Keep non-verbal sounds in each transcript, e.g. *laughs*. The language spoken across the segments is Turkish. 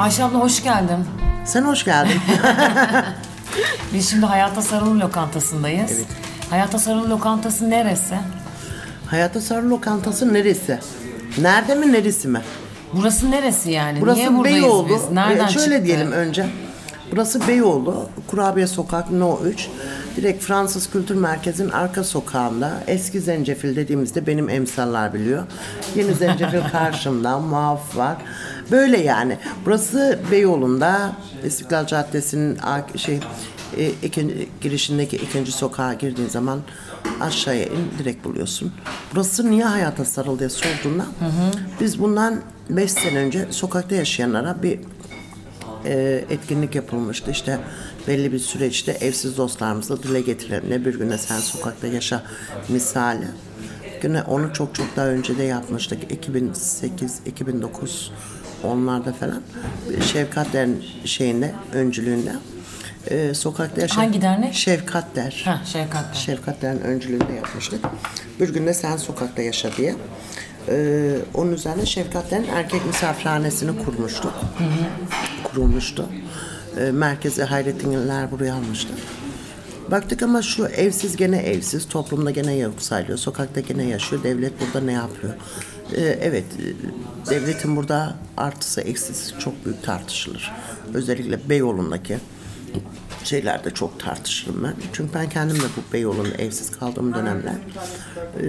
Ayşe abla hoş geldin. Sen hoş geldin. *laughs* Biz şimdi Hayata Sarılı lokantasındayız. Evet. Hayata Sarılı lokantası neresi? Hayata Sarı Lokantası neresi? Nerede mi neresi mi? Burası neresi yani? Burası Niye buradayız Beyoğlu. biz? Nereden Ee, şöyle çıktı? diyelim önce. Burası Beyoğlu, Kurabiye Sokak No 3. Direkt Fransız Kültür Merkezi'nin arka sokağında. Eski Zencefil dediğimizde benim emsallar biliyor. Yeni Zencefil *laughs* karşımda, muaf var. Böyle yani. Burası Beyoğlu'nda İstiklal Caddesi'nin şey e, ikinci, girişindeki ikinci sokağa girdiğin zaman aşağıya in direkt buluyorsun. Burası niye hayata sarıl diye sorduğunda biz bundan 5 sene önce sokakta yaşayanlara bir e, etkinlik yapılmıştı. İşte belli bir süreçte evsiz dostlarımızla dile getirelim. Ne bir güne sen sokakta yaşa misali. Güne onu çok çok daha önce de yapmıştık. 2008, 2009 onlarda falan. Şefkat Der'in şeyinde, öncülüğünde. E, sokakta yaşa. Hangi dernek? Şefkat Der. Ha Şevkat Bey. Şefkat Der'in öncülüğünde yapmıştık. Bir gün de sen sokakta yaşa diye. Ee, onun üzerine Şefkat Der'in erkek misafirhanesini kurmuştuk. Kurulmuştu. Ee, merkezi Hayrettinliler buraya almıştı. Baktık ama şu evsiz gene evsiz, toplumda gene yok sayılıyor, sokakta gene yaşıyor, devlet burada ne yapıyor? Ee, evet, e, devletin burada artısı eksisi çok büyük tartışılır. Özellikle Beyoğlu'ndaki şeylerde çok tartışırım ben. Çünkü ben kendim de bu Beyoğlu'nda evsiz kaldığım dönemler. Ee,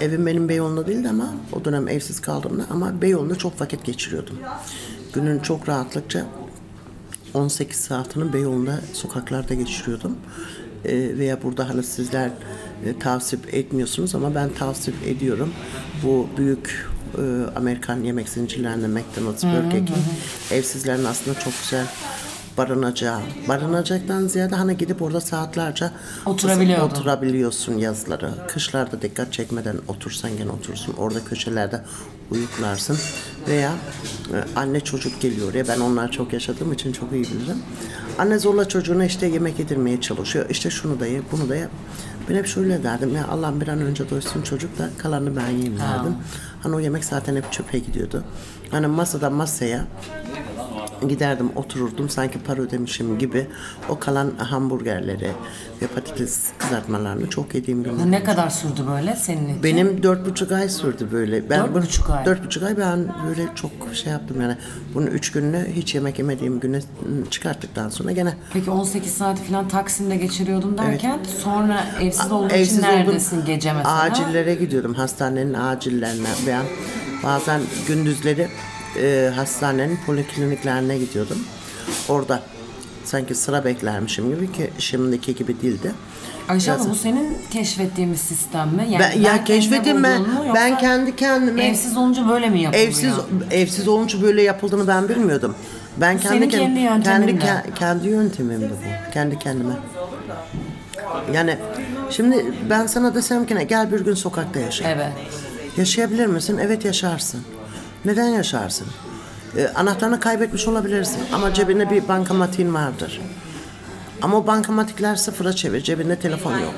evim benim Beyoğlu'nda değildi ama o dönem evsiz kaldığımda ama Beyoğlu'nda çok vakit geçiriyordum. Günün çok rahatlıkça 18 saatini Beyoğlu'nda sokaklarda geçiriyordum. Ee, veya burada hani sizler e, tavsip etmiyorsunuz ama ben tavsip ediyorum. Bu büyük e, Amerikan yemek zincirlerinde McDonald's, Burger King evsizlerin aslında çok güzel barınacağı. Barınacaktan ziyade hani gidip orada saatlerce Oturabiliyordun. oturabiliyorsun yazları. Kışlarda dikkat çekmeden otursan gene oturursun. Orada köşelerde uyuklarsın. Veya e, anne çocuk geliyor ya ben onlar çok yaşadığım için çok iyi bilirim. Anne zorla çocuğuna işte yemek yedirmeye çalışıyor. İşte şunu da ye, bunu da ye. Ben hep şöyle derdim ya Allah'ım bir an önce doysun çocuk da kalanını ben yiyeyim derdim. Hani o yemek zaten hep çöpe gidiyordu. Hani masadan masaya giderdim otururdum sanki para ödemişim gibi o kalan hamburgerleri ve patates kızartmalarını çok yediğim günler. Bu ne kadar sürdü böyle senin için? Benim dört buçuk ay sürdü böyle. Ben Dört bunu- buçuk ay. Dört buçuk ay ben böyle çok şey yaptım yani. Bunu üç gününü hiç yemek yemediğim güne çıkarttıktan sonra gene Peki 18 saati falan Taksim'de geçiriyordum derken sonra evsiz olduğun için oldum. neredesin gece mesela? Acillere gidiyordum. Hastanenin acillerine veya bazen gündüzleri e, hastanenin polikliniklerine gidiyordum. Orada sanki sıra beklermişim gibi ki şimdiki gibi değildi. Ayşe Biraz- bu senin keşfettiğin bir sistem mi? Yani Ben, ya ben. bulduğun mu yoksa Ben kendi kendime Evsiz olunca böyle mi yapılıyor? evsiz evsiz olunca böyle yapıldığını ben bilmiyordum. Ben kendi senin kendi kendi kendi, kendi yöntemimdi bu. Kendi kendime. Yani şimdi ben sana desem ki ne, gel bir gün sokakta yaşa. Evet. Yaşayabilir misin? Evet yaşarsın. Neden yaşarsın? Ee, anahtarını kaybetmiş olabilirsin ama cebinde bir bankamatiğin vardır. Ama o bankamatikler sıfıra çevir. Cebinde telefon yok.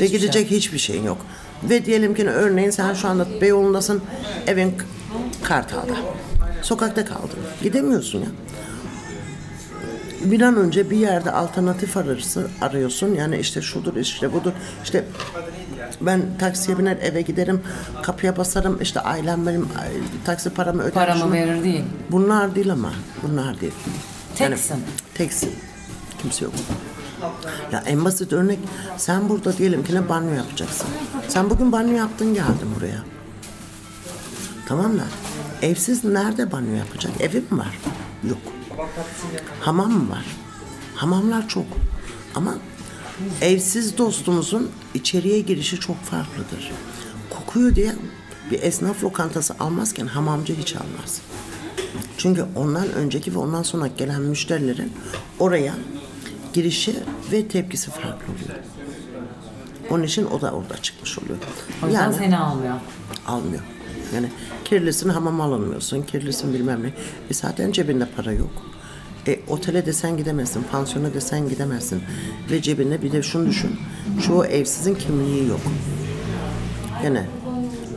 Ve gidecek hiçbir şeyin yok. Ve diyelim ki örneğin sen şu anda Beyoğlu'ndasın. Evin Kartal'da. Sokakta kaldın. Gidemiyorsun ya. Bir an önce bir yerde alternatif arıyorsun. Yani işte şudur, işte budur. İşte ben taksiye biner eve giderim, kapıya basarım. işte ailem benim ay, taksi paramı öder. Paramı şunu. verir değil. Bunlar değil ama. Bunlar değil. Teksin. teksin. Kimse yok. Ya en basit örnek sen burada diyelim ki ne banyo yapacaksın. Sen bugün banyo yaptın geldin buraya. Tamam mı? Evsiz nerede banyo yapacak? Evi mi var? Yok. Hamam mı var? Hamamlar çok. Ama evsiz dostumuzun içeriye girişi çok farklıdır. Kokuyor diye bir esnaf lokantası almazken hamamcı hiç almaz. Çünkü ondan önceki ve ondan sonra gelen müşterilerin oraya girişi ve tepkisi farklı oluyor. Onun için o da orada çıkmış oluyor. O yüzden Yani seni almıyor. almıyor. Yani kirlisin hamama alamıyorsun, kirlisin bilmem ne. E zaten cebinde para yok. E, otele desen gidemezsin, pansiyona desen gidemezsin. Ve cebinde bir de şunu düşün. Çoğu evsizin kimliği yok. Yani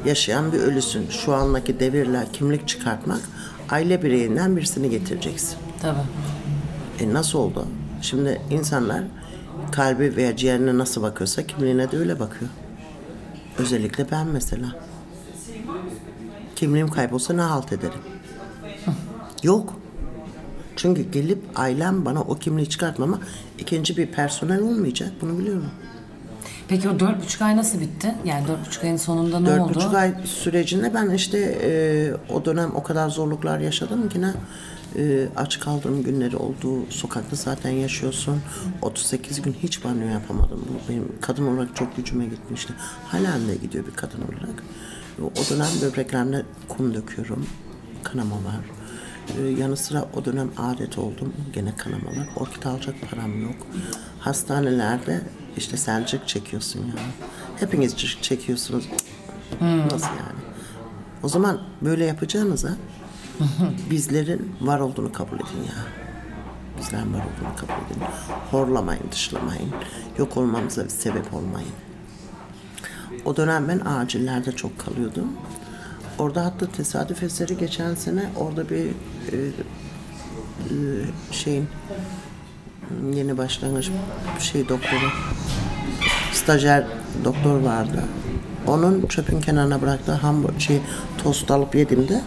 yaşayan bir ölüsün. Şu andaki devirle kimlik çıkartmak aile bireyinden birisini getireceksin. Tabii. E nasıl oldu? Şimdi insanlar kalbi veya ciğerine nasıl bakıyorsa kimliğine de öyle bakıyor. Özellikle ben mesela. Kimliğim kaybolsa ne halt ederim? Yok. Çünkü gelip ailem bana o kimliği çıkartmama ikinci bir personel olmayacak. Bunu biliyorum. Peki o dört buçuk ay nasıl bitti? Yani dört buçuk ayın sonunda ne Dört oldu? buçuk ay sürecinde ben işte e, o dönem o kadar zorluklar yaşadım ki ne e, aç kaldığım günleri oldu. Sokakta zaten yaşıyorsun. 38 gün hiç banyo yapamadım. Bu benim kadın olarak çok gücüme gitmişti. Halen de gidiyor bir kadın olarak. O dönem böbreklerimde kum döküyorum. Kanama var. E, yanı sıra o dönem adet oldum. Gene kanamalar. Orkid alacak param yok. Hastanelerde işte sen cık çekiyorsun ya. Hepiniz çekiyorsunuz. Nasıl yani? O zaman böyle yapacağınıza *laughs* bizlerin var olduğunu kabul edin ya. Bizlerin var olduğunu kabul edin. Horlamayın, dışlamayın. Yok olmamıza bir sebep olmayın. O dönem ben acillerde çok kalıyordum. Orada hatta tesadüf eseri geçen sene orada bir e, e, şeyin yeni başlangıç şey doktoru stajyer doktor vardı. Onun çöpün kenarına bıraktığı hamburger, şey, tost alıp yediğimde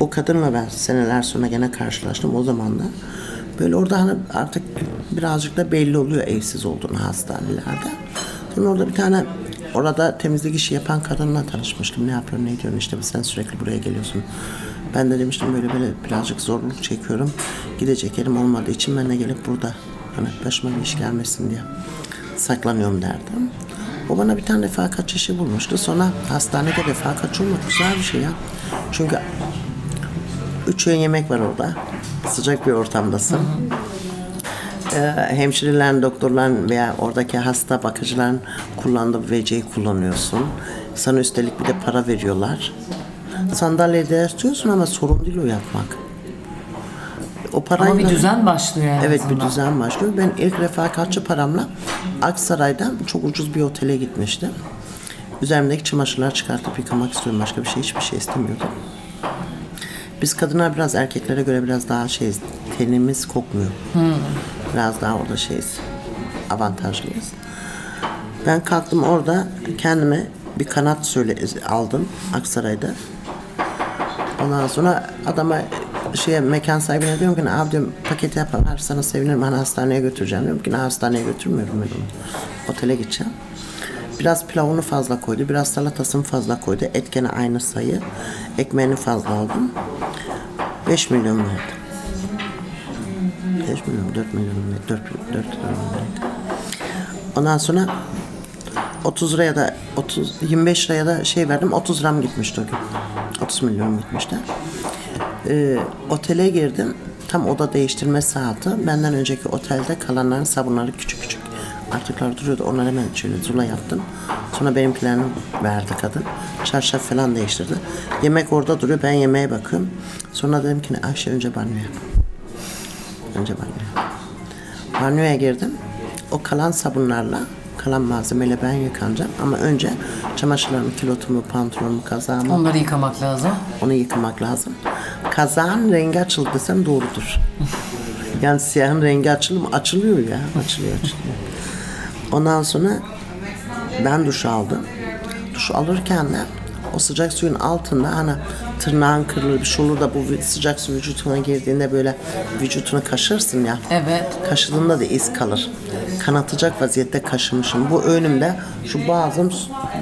o kadınla ben seneler sonra gene karşılaştım o zaman da. Böyle orada hani artık birazcık da belli oluyor evsiz olduğunu hastanelerde. Sonra orada bir tane orada temizlik işi yapan kadınla tanışmıştım. Ne yapıyorsun, ne ediyorsun işte sen sürekli buraya geliyorsun. Ben de demiştim böyle böyle birazcık zorluk çekiyorum. Gidecek yerim olmadığı için ben de gelip burada hani başıma bir iş gelmesin diye saklanıyorum derdim. O bana bir tane refakatçi işi bulmuştu. Sonra hastanede refakatçi olmak güzel bir şey ya. Çünkü üç öğün yemek var orada. Sıcak bir ortamdasın. Ee, hemşirelerin, doktorların veya oradaki hasta bakıcıların kullandığı WC'yi kullanıyorsun. Sana üstelik bir de para veriyorlar. Sandalyede yatıyorsun ama sorun değil o yatmak. O parayla... Ama bir düzen başlıyor yani. Evet bir düzen başlıyor. Ben ilk refakatçi paramla Aksaray'dan çok ucuz bir otele gitmiştim. Üzerimdeki çamaşırları çıkartıp yıkamak istiyorum. Başka bir şey hiçbir şey istemiyordum. Biz kadınlar biraz erkeklere göre biraz daha şeyiz. Tenimiz kokmuyor. Biraz daha orada şeyiz. Avantajlıyız. Ben kalktım orada kendime bir kanat söyle aldım Aksaray'da. Ondan sonra adama şeye mekan sahibine diyorum ki abi diyorum paket yaparsanız sevinirim ben hastaneye götüreceğim diyorum ki "Ne, hastaneye götürmüyorum ben. Otele gideceğim. Biraz pilavını fazla koydu, biraz salatasını fazla koydu. Et gene aynı sayı. Ekmeğini fazla aldım. 5 milyon verdim. 5 milyon, 4 milyon, 4, 4 milyon. Ondan sonra 30 liraya da 30 25 liraya da şey verdim. 30 liram gitmişti o gün. 30 milyon gitmişti. Ee, otele girdim. Tam oda değiştirme saati. Benden önceki otelde kalanların sabunları küçük küçük artıklar duruyordu. Onları hemen şöyle zula yaptım. Sonra benimkilerini verdi kadın. Çarşaf falan değiştirdi. Yemek orada duruyor. Ben yemeğe bakıyorum. Sonra dedim ki Ayşe önce banyo yap. Önce banyo yap. Banyoya girdim. O kalan sabunlarla, kalan malzemeyle ben yıkanacağım. Ama önce çamaşırlarımı, kilotumu, pantolonumu, kazağımı Onları yıkamak lazım. onu yıkamak lazım. Kazağın rengi açıldı desem doğrudur. *laughs* Yani siyahın rengi açılır mı? Açılıyor ya. Açılıyor, açılıyor. Ondan sonra ben duş aldım. Duş alırken de o sıcak suyun altında hani tırnağın kırılır bir şey olur da bu sıcak su vücuduna girdiğinde böyle vücudunu kaşırsın ya. Evet. Kaşıdığında da iz kalır. Kanatacak vaziyette kaşımışım. Bu önümde şu boğazım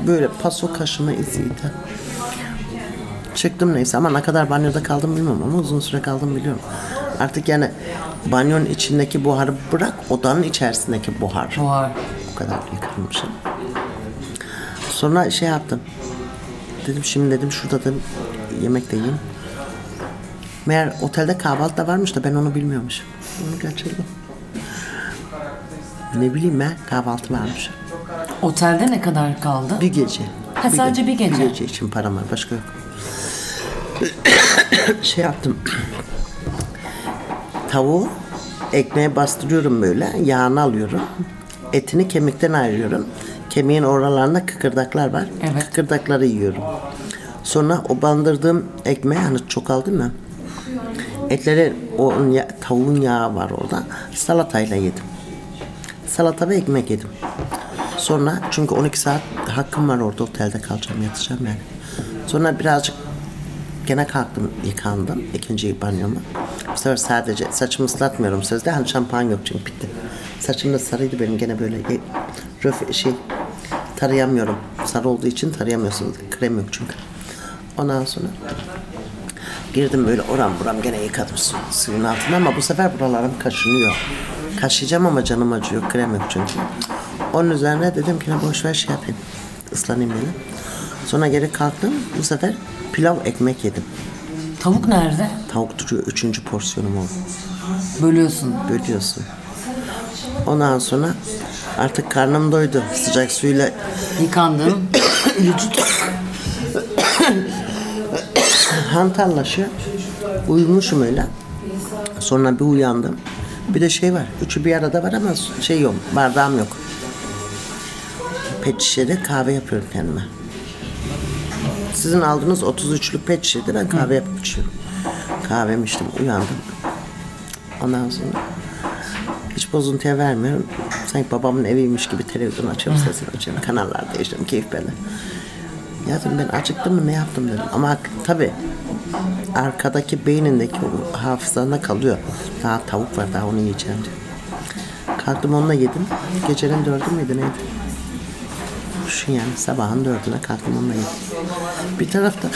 böyle paso kaşıma iziydi. Çıktım neyse ama ne kadar banyoda kaldım bilmiyorum ama uzun süre kaldım biliyorum. Artık yani banyonun içindeki buharı bırak odanın içerisindeki buhar. Buhar. O kadar yıkanmışım. Sonra şey yaptım. Dedim şimdi dedim şurada dedim yemek de yiyeyim. Meğer otelde kahvaltı da varmış da ben onu bilmiyormuşum. Onu kaçırdım. Ne bileyim ben kahvaltı varmış. Otelde ne kadar kaldı? Bir gece. Ha, sadece bir gece. Bir gece için param var başka yok. *coughs* şey yaptım. *coughs* Tavuğu ekmeğe bastırıyorum böyle. Yağını alıyorum. Etini kemikten ayırıyorum. Kemiğin oralarında kıkırdaklar var. Evet. Kıkırdakları yiyorum. Sonra o bandırdığım ekmeği hani çok aldım ya. Etleri, o ya- tavuğun yağı var orada. Salatayla yedim. Salata ve ekmek yedim. Sonra çünkü 12 saat hakkım var orada otelde kalacağım yatacağım yani. Sonra birazcık gene kalktım yıkandım ikinci banyomu. Bu sefer sadece saçımı ıslatmıyorum sözde hani şampuan yok çünkü bitti. Saçım da sarıydı benim gene böyle e, röf, şey tarayamıyorum. Sarı olduğu için tarayamıyorsunuz. Krem yok çünkü. Ondan sonra Girdim böyle oram buram gene yıkadım su, suyun altına ama bu sefer buralarım kaşınıyor. Kaşıyacağım ama canım acıyor. Krem yok çünkü. Onun üzerine dedim ki ne boş ver şey yapayım. Islanayım dedim. Sonra geri kalktım. Bu sefer pilav ekmek yedim. Tavuk nerede? Tavuk duruyor. Üçüncü porsiyonum o. Bölüyorsun. Bölüyorsun. Ondan sonra artık karnım doydu. Sıcak suyla Yıkandın. *coughs* vücut *coughs* hantallaşıyor. Uyumuşum öyle. Sonra bir uyandım. Bir de şey var. Üçü bir arada var ama şey yok. Bardağım yok. Pet şişede kahve yapıyorum kendime. Sizin aldığınız 33'lük pet şişede ben kahve yapıp içiyorum. Kahvemi içtim. Uyandım. Ondan sonra hiç bozuntuya vermiyorum. Sanki babamın eviymiş gibi televizyon açıyorum, sesini açıyorum. Kanallar değiştiriyorum. Keyif bende. Ya dedim ben acıktım mı ne yaptım dedim. Ama tabii arkadaki beynindeki o kalıyor. Daha tavuk var daha onu yiyeceğim diye. Kalktım onunla yedim. Gecenin dördü müydü neydi? Düşün yani sabahın dördüne kalktım onunla yedim. Bir tarafta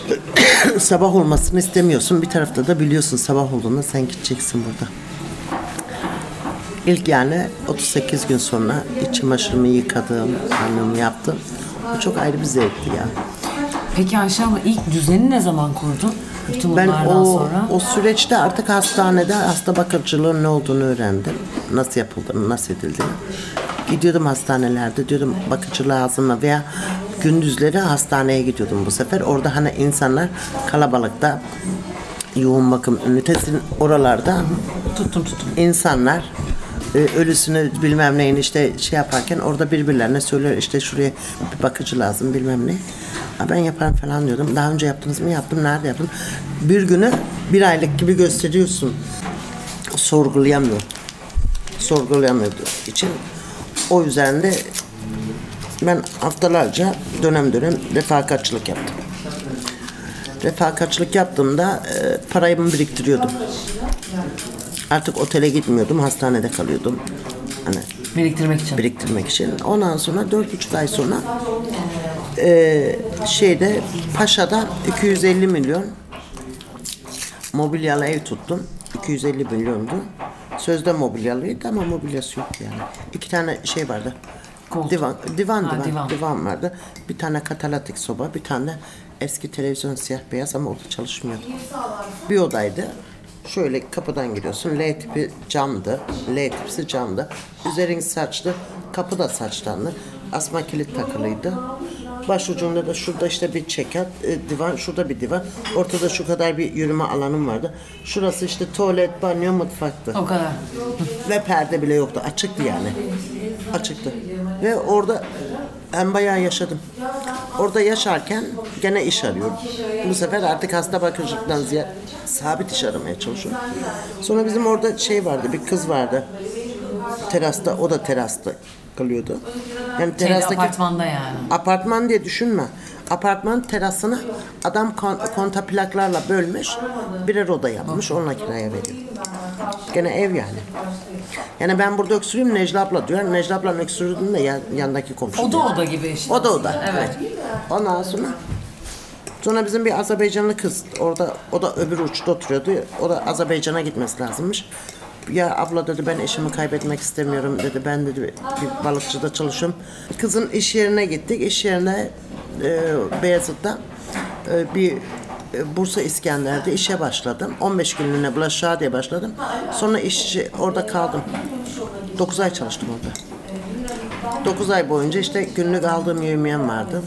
*coughs* sabah olmasını istemiyorsun. Bir tarafta da biliyorsun sabah olduğunda sen gideceksin burada. İlk yani 38 gün sonra iç çamaşırımı yıkadım, banyomu yaptım. Bu çok ayrı bir zevkti ya. Peki Ayşe abla ilk düzeni ne zaman kurdun? Bütün Ben bunlardan o, sonra. o süreçte artık hastanede hasta bakıcılığın ne olduğunu öğrendim. Nasıl yapıldığını, nasıl edildiğini. Gidiyordum hastanelerde diyordum bakıcı lazım mı veya gündüzleri hastaneye gidiyordum bu sefer. Orada hani insanlar kalabalıkta yoğun bakım ünitesinin oralarda Tuttum tuttum. insanlar e, ölüsünü bilmem neyin işte şey yaparken orada birbirlerine söylüyor işte şuraya bir bakıcı lazım bilmem ne. Ha, ben yaparım falan diyordum. Daha önce yaptınız mı? Yaptım. Nerede yaptım? Bir günü bir aylık gibi gösteriyorsun. Sorgulayamıyor. Sorgulayamıyordu için. O yüzden de ben haftalarca dönem dönem refakatçılık yaptım. Refakatçılık yaptığımda e, parayımı biriktiriyordum. Artık otele gitmiyordum, hastanede kalıyordum. Hani Biriktirmek için. biriktirmek için. Ondan sonra dört buçuk ay sonra e, şeyde Paşa'da 250 milyon mobilyalı ev tuttum. 250 milyondu. Sözde mobilyalıydı ama mobilyası yoktu yani. İki tane şey vardı. Koltuk. Divan, divan, Ha, divan, divan. divan vardı. Bir tane katalitik soba, bir tane eski televizyon siyah beyaz ama orada çalışmıyordu. Bir odaydı. Şöyle kapıdan giriyorsun. L tipi camdı. L tipisi camdı. Üzerin saçlı. Kapı da saçtanlı. Asma kilit takılıydı. Başucunda da şurada işte bir çekat, e, divan, şurada bir divan. Ortada şu kadar bir yürüme alanım vardı. Şurası işte tuvalet, banyo, mutfaktı. O kadar. Ve perde bile yoktu. Açıktı yani. Açıktı. Ve orada ben bayağı yaşadım. Orada yaşarken gene iş arıyorum. Bu sefer artık hasta bakıcılıktan ziyade sabit iş aramaya çalışıyorum. Sonra bizim orada şey vardı, bir kız vardı. Terasta, o da terasta kalıyordu. Yani Şeyde, terastaki apartmanda yani. Apartman diye düşünme. Apartman terasını adam kon, konta plaklarla bölmüş. Birer oda yapmış. Onunla kiraya veriyor. Gene ev yani. Yani ben burada öksürüyorum Necla abla diyor. Necla ablanın öksürdüğünde de yan, yandaki komşu. Oda diyor. oda gibi işte. O da oda. Evet. Ondan sonra Sonra bizim bir Azerbaycanlı kız orada o da öbür uçta oturuyordu. O da Azerbaycan'a gitmesi lazımmış. Ya abla dedi ben eşimi kaybetmek istemiyorum dedi. Ben dedi bir balıkçıda çalışıyorum. Kızın iş yerine gittik. İş yerine e, Beyazıt'ta e, bir Bursa İskender'de işe başladım. 15 günlüğüne bulaşığa diye başladım. Sonra işçi orada kaldım. 9 ay çalıştım orada. 9 ay boyunca işte günlük aldığım yemeğim vardı.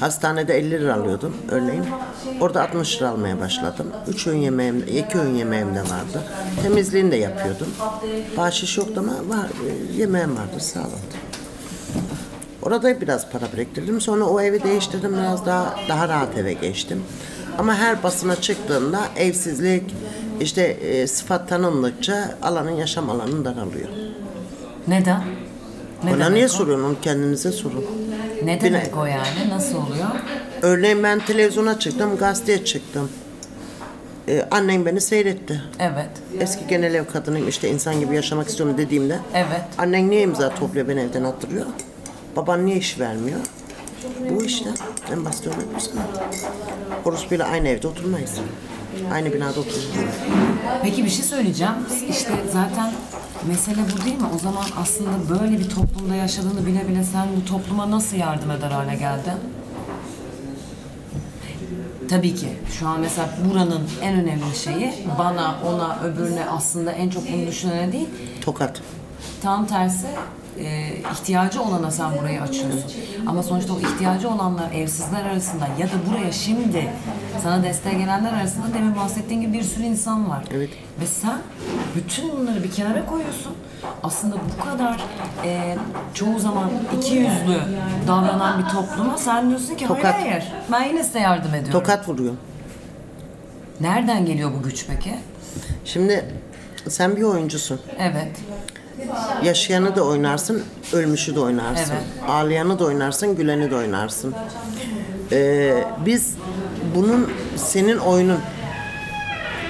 Hastanede 50 lira alıyordum örneğin. Orada 60 lira almaya başladım. 3 öğün yemeğim, 2 öğün yemeğim de vardı. Temizliğini de yapıyordum. Bahşiş yoktu ama var, e, yemeğim vardı sağladı. Orada biraz para biriktirdim. Sonra o evi değiştirdim. Biraz daha daha rahat eve geçtim. Ama her basına çıktığında evsizlik, işte e, sıfat tanındıkça alanın yaşam alanı daralıyor. Neden? Ne demek niye o? soruyorsun? Onu kendinize sorun. Ne demek o yani? Nasıl oluyor? Örneğin ben televizyona çıktım, gazeteye çıktım. Ee, annem beni seyretti. Evet. Eski genel ev kadınıyım işte insan gibi yaşamak istiyorum dediğimde. Evet. Annen niye imza topluyor beni evden attırıyor? Baban niye iş vermiyor? Bu işte. En basit örnek bu sana. Orospuyla aynı evde oturmayız. Aynı binada oturmayız. Peki bir şey söyleyeceğim. İşte zaten mesele bu değil mi? O zaman aslında böyle bir toplumda yaşadığını bile bile sen bu topluma nasıl yardım eder hale geldin? Tabii ki. Şu an mesela buranın en önemli şeyi bana, ona, öbürüne aslında en çok bunu düşünene değil. Tokat. Tam tersi e, ihtiyacı olana sen burayı açıyorsun. Ama sonuçta o ihtiyacı olanlar evsizler arasında ya da buraya şimdi sana destek gelenler arasında demin bahsettiğin gibi bir sürü insan var. Evet. Ve sen bütün bunları bir kenara koyuyorsun. Aslında bu kadar e, çoğu zaman iki yüzlü davranan bir topluma sen diyorsun ki Tokat. hayır hayır ben yine size yardım ediyorum. Tokat vuruyor. Nereden geliyor bu güç peki? Şimdi sen bir oyuncusun. Evet. Yaşayanı da oynarsın, ölmüşü de oynarsın. Evet. Ağlayanı da oynarsın, güleni de oynarsın. Ee, biz bunun senin oyunun.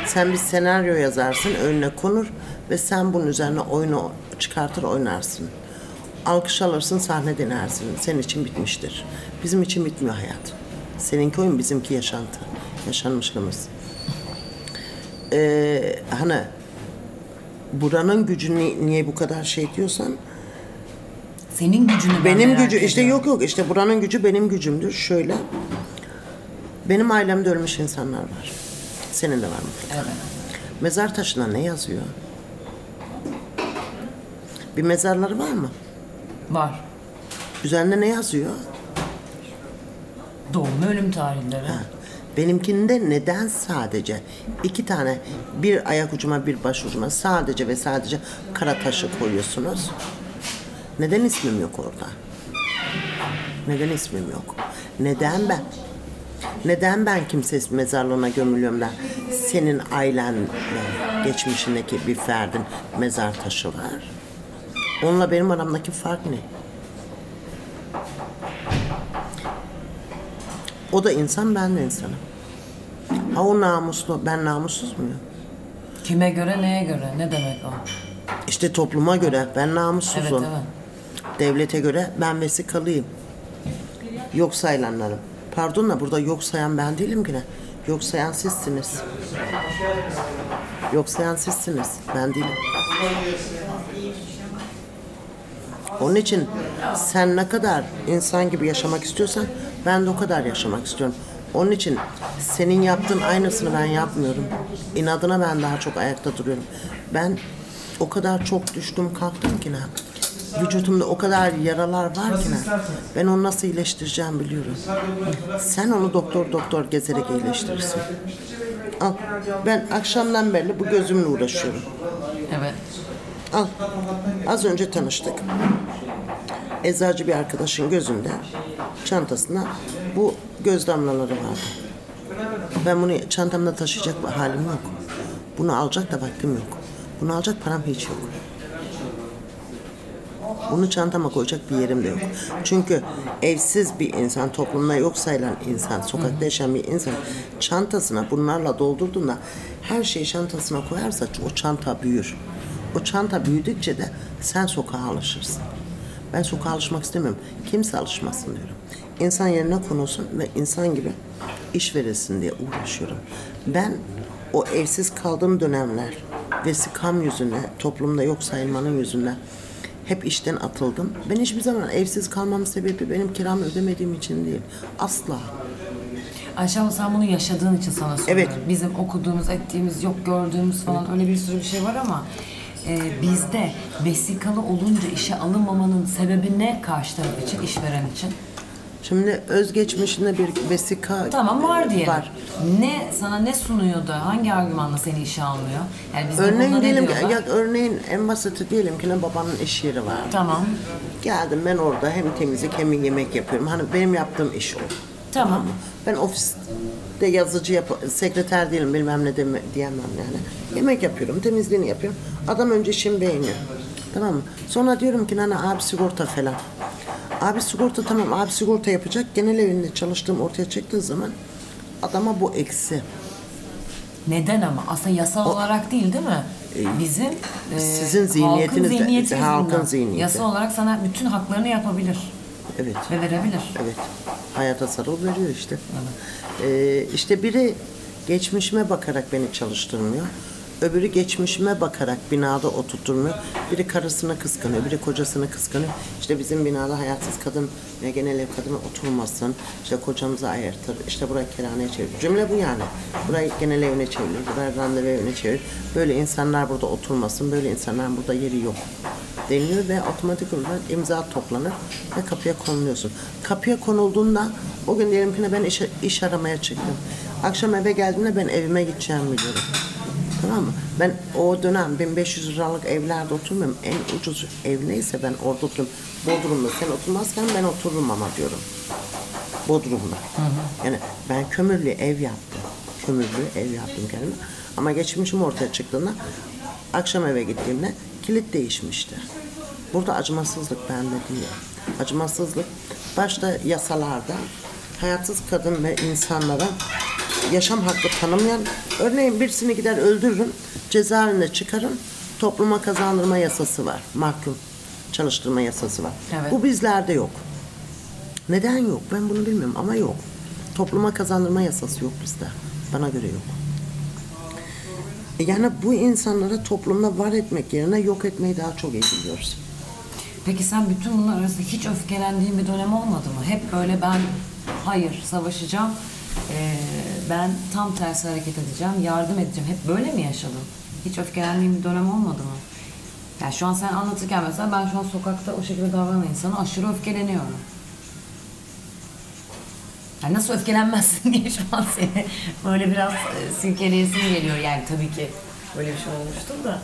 Sen bir senaryo yazarsın, önüne konur ve sen bunun üzerine oyunu çıkartır oynarsın. Alkış alırsın, sahne dinersin. Senin için bitmiştir. Bizim için bitmiyor hayat. Seninki oyun, bizimki yaşantı. Yaşanmışlığımız. Ee, hani buranın gücü ni- niye bu kadar şey diyorsan Senin gücünü ben benim merak gücü işte ediyorum. yok yok işte buranın gücü benim gücümdür şöyle benim ailemde ölmüş insanlar var senin de var mı Evet. mezar taşına ne yazıyor bir mezarları var mı Var. üzerinde ne yazıyor Doğum ve ölüm tarihleri. Benimkinde neden sadece iki tane bir ayak ucuma bir baş ucuma sadece ve sadece kara taşı koyuyorsunuz neden ismim yok orada Neden ismim yok? Neden ben? Neden ben kimse mezarlığına gömülüyorum da senin ailenle geçmişindeki bir ferdin mezar taşı var? Onunla benim aramdaki fark ne? O da insan, ben de insanım. Ha o namuslu, ben namussuz muyum? Kime göre neye göre ne demek o? İşte topluma göre ben Evet namussuzum. evet. Devlete göre ben vesikalıyım. Yok sayılanlarım. Pardon da burada yok sayan ben değilim ki ne? Yok sayan sizsiniz. Yok sayan sizsiniz. Ben değilim. Onun için sen ne kadar insan gibi yaşamak istiyorsan ben de o kadar yaşamak istiyorum. Onun için senin yaptığın aynısını ben yapmıyorum. İnadına ben daha çok ayakta duruyorum. Ben o kadar çok düştüm kalktım ki ne? Vücudumda o kadar yaralar var ki ne? Ben onu nasıl iyileştireceğim biliyorum. Sen onu doktor doktor gezerek iyileştirirsin. Al. Ben akşamdan beri bu gözümle uğraşıyorum. Evet. Al. Az önce tanıştık. Eczacı bir arkadaşın gözünde çantasında bu göz damlaları vardı. Ben bunu çantamda taşıyacak halim yok. Bunu alacak da vaktim yok. Bunu alacak param hiç yok. Bunu çantama koyacak bir yerim de yok. Çünkü evsiz bir insan, toplumda yok sayılan insan, sokakta yaşayan bir insan çantasına bunlarla doldurduğunda her şeyi çantasına koyarsa o çanta büyür. O çanta büyüdükçe de sen sokağa alışırsın. Ben sokağa alışmak istemiyorum. Kimse alışmasın diyorum. İnsan yerine konulsun ve insan gibi iş verilsin diye uğraşıyorum. Ben o evsiz kaldığım dönemler vesikam yüzüne, toplumda yok sayılmanın yüzünden hep işten atıldım. Ben hiçbir zaman evsiz kalmamın sebebi benim kiramı ödemediğim için değil. Asla. Ayşe abla sen bunu yaşadığın için sana soruyorum. Evet. Bizim okuduğumuz, ettiğimiz, yok gördüğümüz falan öyle bir sürü bir şey var ama e, bizde vesikalı olunca işe alınmamanın sebebi ne karşı taraf için, işveren için? Şimdi özgeçmişinde bir vesika Tamam var diyelim. var. Ne sana ne sunuyor da hangi argümanla seni işe almıyor? Yani bizde Örneğin diyelim ki, ya örneğin en basiti diyelim ki ne babanın iş yeri var. Tamam. Geldim ben orada hem temizlik hem yemek yapıyorum. Hani benim yaptığım iş o. Tamam. Ben ofiste yazıcı yap sekreter değilim bilmem ne deme, diyemem yani. Yemek yapıyorum, temizliğini yapıyorum. Adam önce işimi beğeniyor. Tamam mı? Sonra diyorum ki nana abi sigorta falan. Abi sigorta tamam abi sigorta yapacak. Genel evinde çalıştığım ortaya çıktığı zaman adama bu eksi. Neden ama? Aslında yasal olarak değil değil mi? Bizim e, Sizin zihniyetiniz de- halkın zihniyeti halkın yüzünden. zihniyeti. Yasa olarak sana bütün haklarını yapabilir Evet. ve verebilir. Evet. Hayata sarıl veriyor işte. Ee, işte biri geçmişime bakarak beni çalıştırmıyor. Öbürü geçmişime bakarak binada oturtmuyor. Biri karısını kıskanıyor, biri kocasını kıskanıyor. İşte bizim binada hayatsız kadın ve genel ev kadını oturmasın. İşte kocamızı ayırtır. İşte burayı kerhaneye çevir. Cümle bu yani. Burayı genel evine çevir, burayı randevu evine çevir. Böyle insanlar burada oturmasın, böyle insanların burada yeri yok deniliyor ve otomatik olarak imza toplanır ve kapıya konuluyorsun. Kapıya konulduğunda o gün diyelim ki ben iş, iş aramaya çıktım. Akşam eve geldiğimde ben evime gideceğimi biliyorum. Tamam mı? Ben o dönem 1500 liralık evlerde oturmuyorum. En ucuz ev neyse ben orada oturuyorum. Bodrum'da sen oturmazken ben otururum ama diyorum. Bodrum'da. Yani ben kömürlü ev yaptım. Kömürlü ev yaptım kendime. Ama geçmişim ortaya çıktığında akşam eve gittiğimde kilit değişmişti. Burada acımasızlık bende değil. Acımasızlık başta yasalarda hayatsız kadın ve insanlara yaşam hakkı tanımayan örneğin birisini gider öldürürüm cezaevinde çıkarım topluma kazandırma yasası var mahkum çalıştırma yasası var. Evet. Bu bizlerde yok. Neden yok? Ben bunu bilmiyorum ama yok. Topluma kazandırma yasası yok bizde. Bana göre yok. E Yani bu insanları toplumda var etmek yerine yok etmeyi daha çok iyi biliyoruz. Peki sen bütün bunlar arasında hiç öfkelendiğin bir dönem olmadı mı? Hep böyle ben hayır savaşacağım, ee, ben tam tersi hareket edeceğim, yardım edeceğim. Hep böyle mi yaşadın? Hiç öfkelendiğin bir dönem olmadı mı? Yani şu an sen anlatırken mesela ben şu an sokakta o şekilde davranan insana aşırı öfkeleniyorum. Yani nasıl öfkelenmezsin *laughs* diye şu an seni böyle biraz e, silkeleyesim geliyor yani tabii ki böyle bir şey olmuştur da.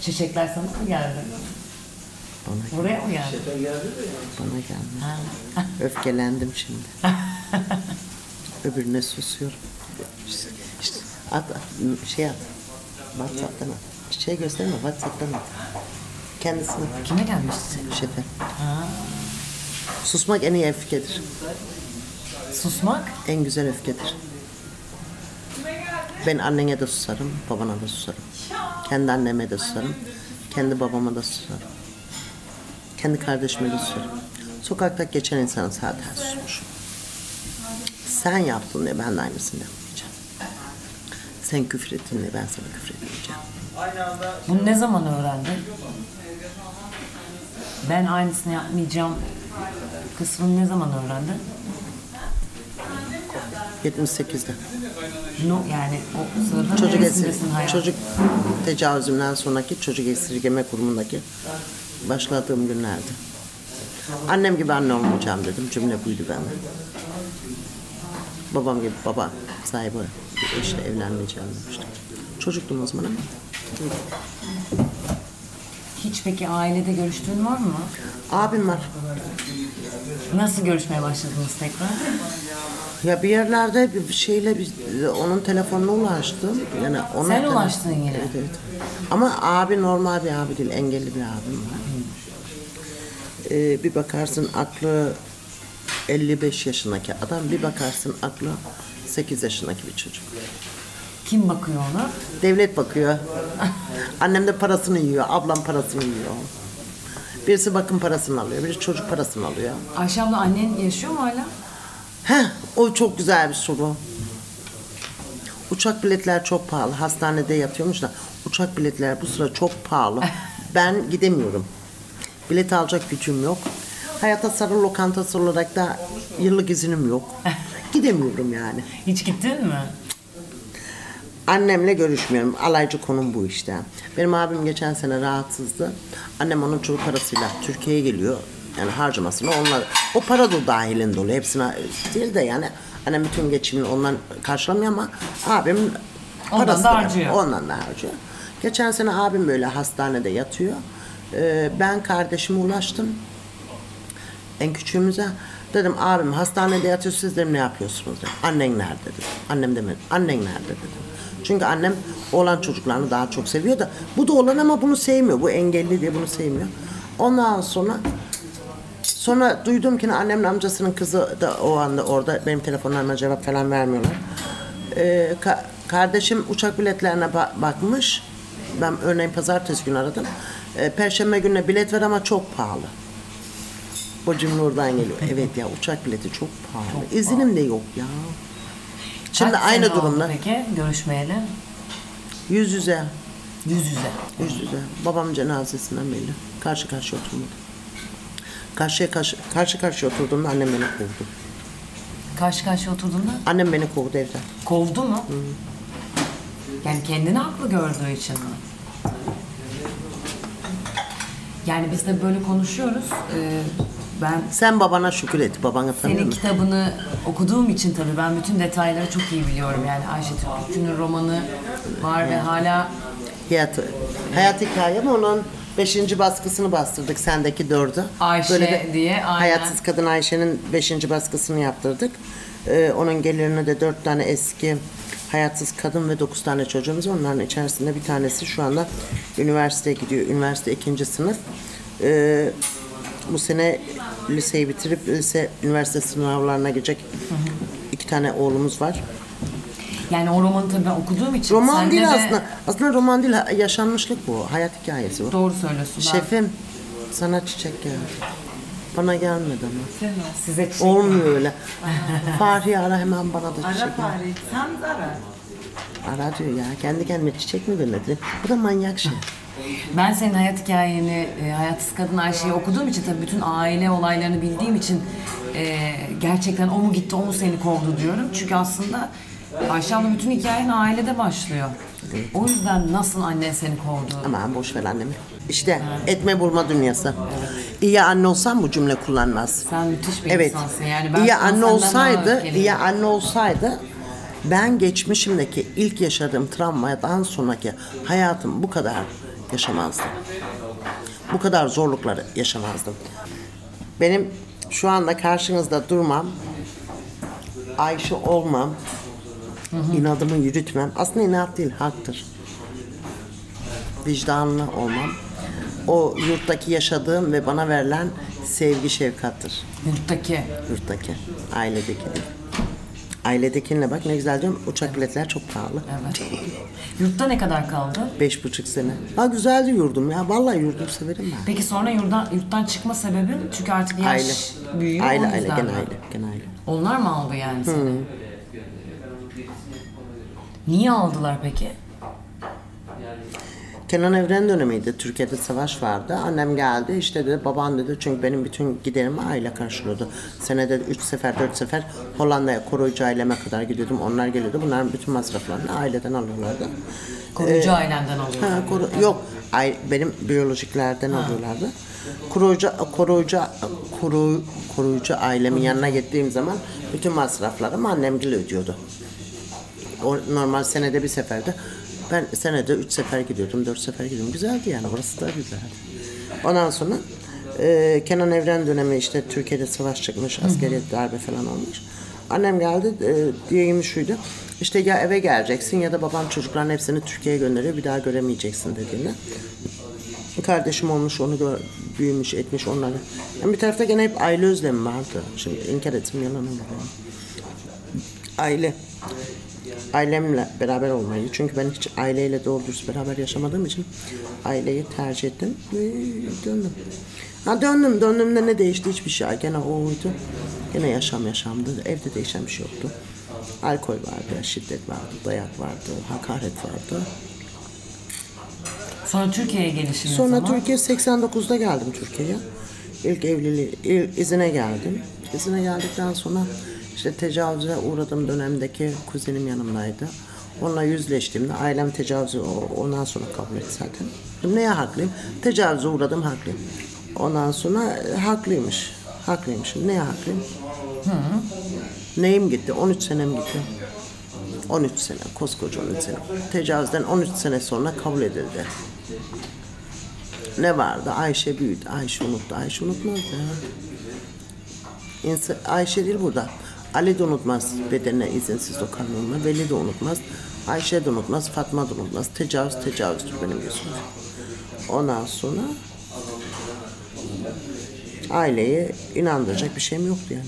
Çiçekler sana mı geldi? Bana, Buraya mı geldi? bana geldi. *laughs* Öfkelendim şimdi. *laughs* Öbürüne susuyorum. İşte, işte at, at, şey at. Whatsapp'tan at. Şey gösterme, Whatsapp'tan at. Kendisine, Kime gelmişti şefe. Susmak en iyi öfkedir. Susmak? En güzel öfkedir. Ben annene de susarım, babana da susarım. Kendi anneme de susarım, kendi babama da susarım. Kendi kardeşime de susarım. Sokakta geçen insana zaten susmuşum. Sen yaptın diye ben de aynısını yapmayacağım. Sen küfür ettin diye ben sana küfür etmeyeceğim. Bunu ne zaman öğrendin? Ben aynısını yapmayacağım kısmını ne zaman öğrendin? 78'de. No, yani o sırada Çocuk, esir, hayat? çocuk tecavüzümden sonraki çocuk esirgeme kurumundaki başladığım günlerdi. Annem gibi anne olmayacağım dedim. Cümle buydu bende. Babam gibi baba sahibi bir eşle evlenmeyeceğim demiştim. Çocuktum o zaman ama. Hiç peki ailede görüştüğün var mı? Abim var. Nasıl görüşmeye başladınız tekrar? Ya bir yerlerde bir şeyle bir, onun telefonuna ulaştım. Yani ona Sen tele- ulaştın yine. Evet evet. Ama abi normal bir abi değil, engelli bir abim var. Ee, bir bakarsın aklı 55 yaşındaki adam, bir bakarsın aklı 8 yaşındaki bir çocuk. Kim bakıyor ona? Devlet bakıyor. Annem de parasını yiyor, ablam parasını yiyor. Birisi bakım parasını alıyor, birisi çocuk parasını alıyor. Ayşe abla annen yaşıyor mu hala? Heh, o çok güzel bir soru. Uçak biletler çok pahalı. Hastanede yatıyormuş da uçak biletler bu sıra çok pahalı. *laughs* Ben gidemiyorum. Bilet alacak gücüm yok. Hayata Sarı Lokantası olarak da yıllık izinim yok. *laughs* Gidemiyorum yani. Hiç gittin mi? Annemle görüşmüyorum. Alaycı konum bu işte. Benim abim geçen sene rahatsızdı. Annem onun çocuk parasıyla Türkiye'ye geliyor. Yani harcamasını onlar o para da dahilinde oluyor. Hepsine değil de yani annem bütün geçimini ondan karşılamıyor ama abim Ondan parası da harcıyor. Ondan da harcıyor. Geçen sene abim böyle hastanede yatıyor. Ee, ben kardeşime ulaştım. En küçüğümüze dedim abim hastanede yatıyor siz dedim ne yapıyorsunuz dedim. Annen nerede dedim. Annem demedi. Annen nerede dedim. Çünkü annem oğlan çocuklarını daha çok seviyor da bu da oğlan ama bunu sevmiyor. Bu engelli diye bunu sevmiyor. Ondan sonra Sonra duydum ki annemin amcasının kızı da o anda orada benim telefonlarıma cevap falan vermiyorlar. Ee, ka- kardeşim uçak biletlerine ba- bakmış. Ben örneğin pazartesi günü aradım. Ee, Perşembe gününe bilet ver ama çok pahalı. O cümle oradan geliyor. Evet ya uçak bileti çok pahalı. İznim de yok ya. Şimdi Kaç aynı sene oldu durumda. Peki görüşmeyeli. Yüz yüze. Yüz yüze. Yüz yüze. Babam cenazesinden belli. Karşı karşıya oturmadı. Karşıya karşı, karşı karşıya oturduğumda annem beni kovdu. Karşı karşıya oturduğunda Annem beni kovdu evden. kovdu mu? Yani kendini haklı gördüğü için mi? Yani biz de böyle konuşuyoruz. Ee, ben Sen babana şükür et. Babanı tanıyor senin musun? kitabını okuduğum için tabii ben bütün detayları çok iyi biliyorum. Yani Ayşe Türkçü'nün romanı var ve hala Hayat, hayat hikayem onun beşinci baskısını bastırdık. Sendeki dördü. Ayşe diye, aynen. Hayatsız Kadın Ayşe'nin beşinci baskısını yaptırdık. Ee, onun gelirine de dört tane eski hayatsız kadın ve dokuz tane çocuğumuz. Onların içerisinde bir tanesi şu anda üniversiteye gidiyor. Üniversite ikinci sınıf. Ee, bu sene liseyi bitirip lise üniversite sınavlarına girecek iki tane oğlumuz var. Yani o romanı tabii ben okuduğum için Roman değil de- aslında. Aslında roman değil, yaşanmışlık bu. Hayat hikayesi bu. Doğru söylüyorsun. Ben- Şefim, sana çiçek geldi. Bana gelmedi ama. Size çiçek Olmuyor öyle. *laughs* Fahriye ara hemen bana da çiçek. Ara Fahri, sen de ara. Ara diyor ya. Kendi kendime çiçek mi gönderdi? Bu da manyak şey. Ben senin hayat hikayeni, e, Hayatsız Kadın Ayşe'yi okuduğum için tabii bütün aile olaylarını bildiğim için e, gerçekten o mu gitti, o mu seni kovdu diyorum. Çünkü aslında Ayşe abla bütün hikayen ailede başlıyor. O yüzden nasıl annen seni kovdu? Aman boş ver annemi. İşte etme bulma dünyası. İyi anne olsam bu cümle kullanmaz. Sen müthiş bir Evet. insansın. Yani ben iyi anne senden daha olsaydı, öfkeliyim. iyi anne olsaydı ben geçmişimdeki ilk yaşadığım travmadan sonraki hayatım bu kadar yaşamazdım. Bu kadar zorlukları yaşamazdım. Benim şu anda karşınızda durmam, Ayşe olmam, inadımı yürütmem. Aslında inat değil, haktır. Vicdanlı olmam. O yurttaki yaşadığım ve bana verilen sevgi şefkattır. Yurttaki. Yurttaki, ailedeki değil. Ailedekinle bak ne güzel diyorum. Uçak biletler çok pahalı. Evet. Yurtta ne kadar kaldı? Beş buçuk sene. Ha güzeldi yurdum ya. Vallahi yurdum severim ben. Peki sonra yurttan, yurttan çıkma sebebin? Çünkü artık yaş Aile. büyüyor Aile, aile, gene aile, gene aile. Onlar mı aldı yani seni? Niye aldılar peki? Kenan Evren dönemiydi. Türkiye'de savaş vardı. Annem geldi işte dedi baban dedi çünkü benim bütün giderimi aile karşılıyordu. Senede üç sefer dört sefer Hollanda'ya koruyucu aileme kadar gidiyordum. Onlar geliyordu. Bunların bütün masraflarını aileden alıyorlardı. Koruyucu ailenden alıyorlar. Ha, koru, yok ay, benim biyolojiklerden alıyorlardı. Koruyucu, koruyucu, koru, koruyucu ailemin yanına gittiğim zaman bütün masraflarımı annem ödüyordu. Normal senede bir seferde. Ben senede üç sefer gidiyordum, dört sefer gidiyordum. Güzeldi yani, orası da güzeldi. Ondan sonra e, Kenan Evren dönemi işte Türkiye'de savaş çıkmış, askeri darbe falan olmuş. Annem geldi, e, diyeyim şuydu. İşte ya eve geleceksin ya da babam çocukların hepsini Türkiye'ye gönderiyor, bir daha göremeyeceksin dediğinde. Kardeşim olmuş, onu gör, büyümüş, etmiş onları. Yani bir tarafta gene hep aile özlemi vardı. Şimdi inkar ettim yalan yani. Aile. Ailemle beraber olmayı. Çünkü ben hiç aileyle doğru dürüst beraber yaşamadığım için aileyi tercih ettim ve döndüm. Ha döndüm. Döndüğümde ne değişti? Hiçbir şey. Gene oydu. Gene yaşam yaşamdı. Evde değişen bir şey yoktu. Alkol vardı, şiddet vardı, dayak vardı, hakaret vardı. Sonra Türkiye'ye gelişin ne Sonra zaman? Türkiye 89'da geldim Türkiye'ye. İlk evliliği, il- izine geldim. İzine geldikten sonra işte tecavüze uğradığım dönemdeki kuzenim yanımdaydı. Onunla yüzleştiğimde ailem tecavüzü ondan sonra kabul etti zaten. Neye haklıyım? Tecavüze uğradım haklıyım. Ondan sonra e, haklıymış. Haklıymışım. Neye haklıyım? Neyim gitti? 13 senem gitti. 13 sene, koskoca 13 sene. Tecavüzden 13 sene sonra kabul edildi. Ne vardı? Ayşe büyüdü. Ayşe unuttu. Ayşe unutmaz ya. İnsan, Ayşe değil burada. Ali de unutmaz bedenine izinsiz dokunulma. Veli de unutmaz. Ayşe de unutmaz. Fatma da unutmaz. Tecavüz tecavüzdür benim gözümde. Ondan sonra aileyi inandıracak bir şeyim yoktu yani.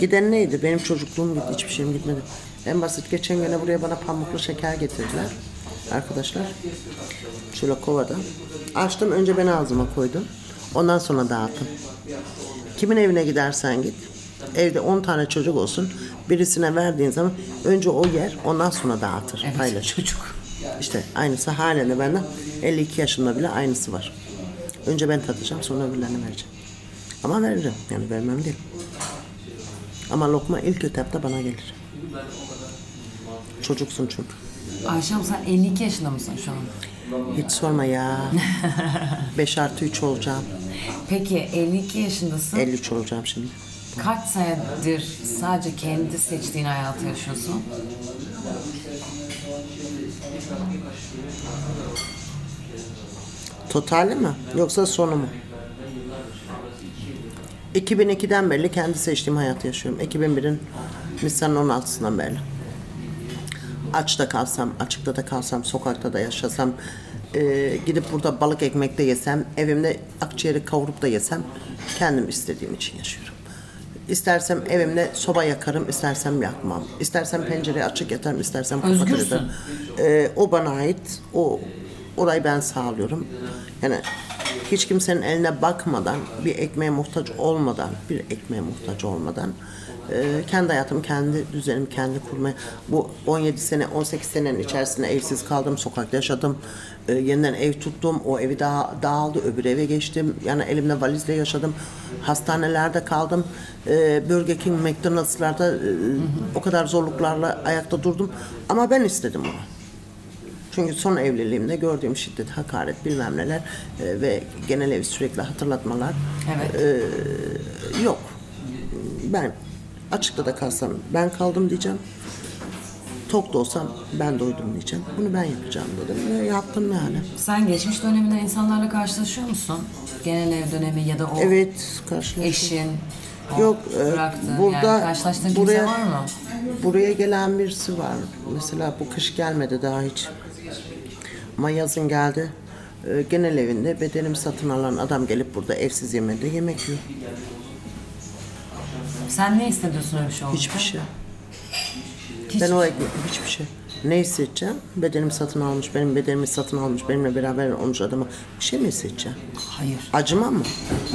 Giden neydi? Benim çocukluğum gitti. Hiçbir şeyim gitmedi. En basit geçen gene buraya bana pamuklu şeker getirdiler. Arkadaşlar. Şöyle kovada. Açtım. Önce ben ağzıma koydum. Ondan sonra dağıttım. Kimin evine gidersen git. Evde 10 tane çocuk olsun. Birisine verdiğin zaman önce o yer ondan sonra dağıtır. Evet, Paylaşır. çocuk. İşte aynısı halen de benden 52 yaşında bile aynısı var. Önce ben tadacağım sonra öbürlerine vereceğim. Ama veririm yani vermem değil. Ama lokma ilk etapta bana gelir. Çocuksun çünkü. Ayşem sen 52 yaşında mısın şu an? Hiç sorma ya. *laughs* 5 artı 3 olacağım. Peki 52 yaşındasın. 53 olacağım şimdi. Kaç senedir sadece kendi seçtiğin hayatı yaşıyorsun? Totali mi? Yoksa sonu mu? 2002'den beri kendi seçtiğim hayatı yaşıyorum. 2001'in Nisan'ın 16'sından beri. Açta kalsam, açıkta da kalsam, sokakta da yaşasam, e, gidip burada balık ekmek de yesem, evimde akciğeri kavurup da yesem, kendim istediğim için yaşıyorum. İstersem evimde soba yakarım, istersem yakmam. İstersem pencereyi açık yatarım, istersem Özgürsün. yatarım. E, o bana ait, o orayı ben sağlıyorum. Yani hiç kimsenin eline bakmadan, bir ekmeğe muhtaç olmadan, bir ekmeğe muhtaç olmadan e, kendi hayatım, kendi düzenimi kendi kurmaya. Bu 17 sene, 18 senenin içerisinde evsiz kaldım, sokakta yaşadım. E, yeniden ev tuttum, o evi daha dağıldı, öbür eve geçtim. Yani elimde valizle yaşadım. Hastanelerde kaldım. E, Burger King, McDonald's'larda e, o kadar zorluklarla ayakta durdum. Ama ben istedim onu. Çünkü son evliliğimde gördüğüm şiddet, hakaret bilmem neler e, ve genel ev sürekli hatırlatmalar Evet. e, yok. Ben açıkta da kalsam ben kaldım diyeceğim. Tok da olsam ben doydum diyeceğim. Bunu ben yapacağım dedim ve yaptım yani. Sen geçmiş döneminde insanlarla karşılaşıyor musun? Genel ev dönemi ya da o Evet karşılaştım. eşin, o Yok e, bıraktığın, burada yani karşılaştığın kimse buraya, var mı? Buraya gelen birisi var. Mesela bu kış gelmedi daha hiç. Ama yazın geldi. E, genel evinde bedenimi satın alan adam gelip burada evsiz yemede yemek yiyor. Sen ne hissediyorsun öyle bir şey olunca? Hiçbir şey. Hiç- Ben o ekmek hiçbir şey. Ne hissedeceğim? Bedenimi satın almış, benim bedenimi satın almış, benimle beraber olmuş adama bir şey mi hissedeceğim? Hayır. Acımam mı?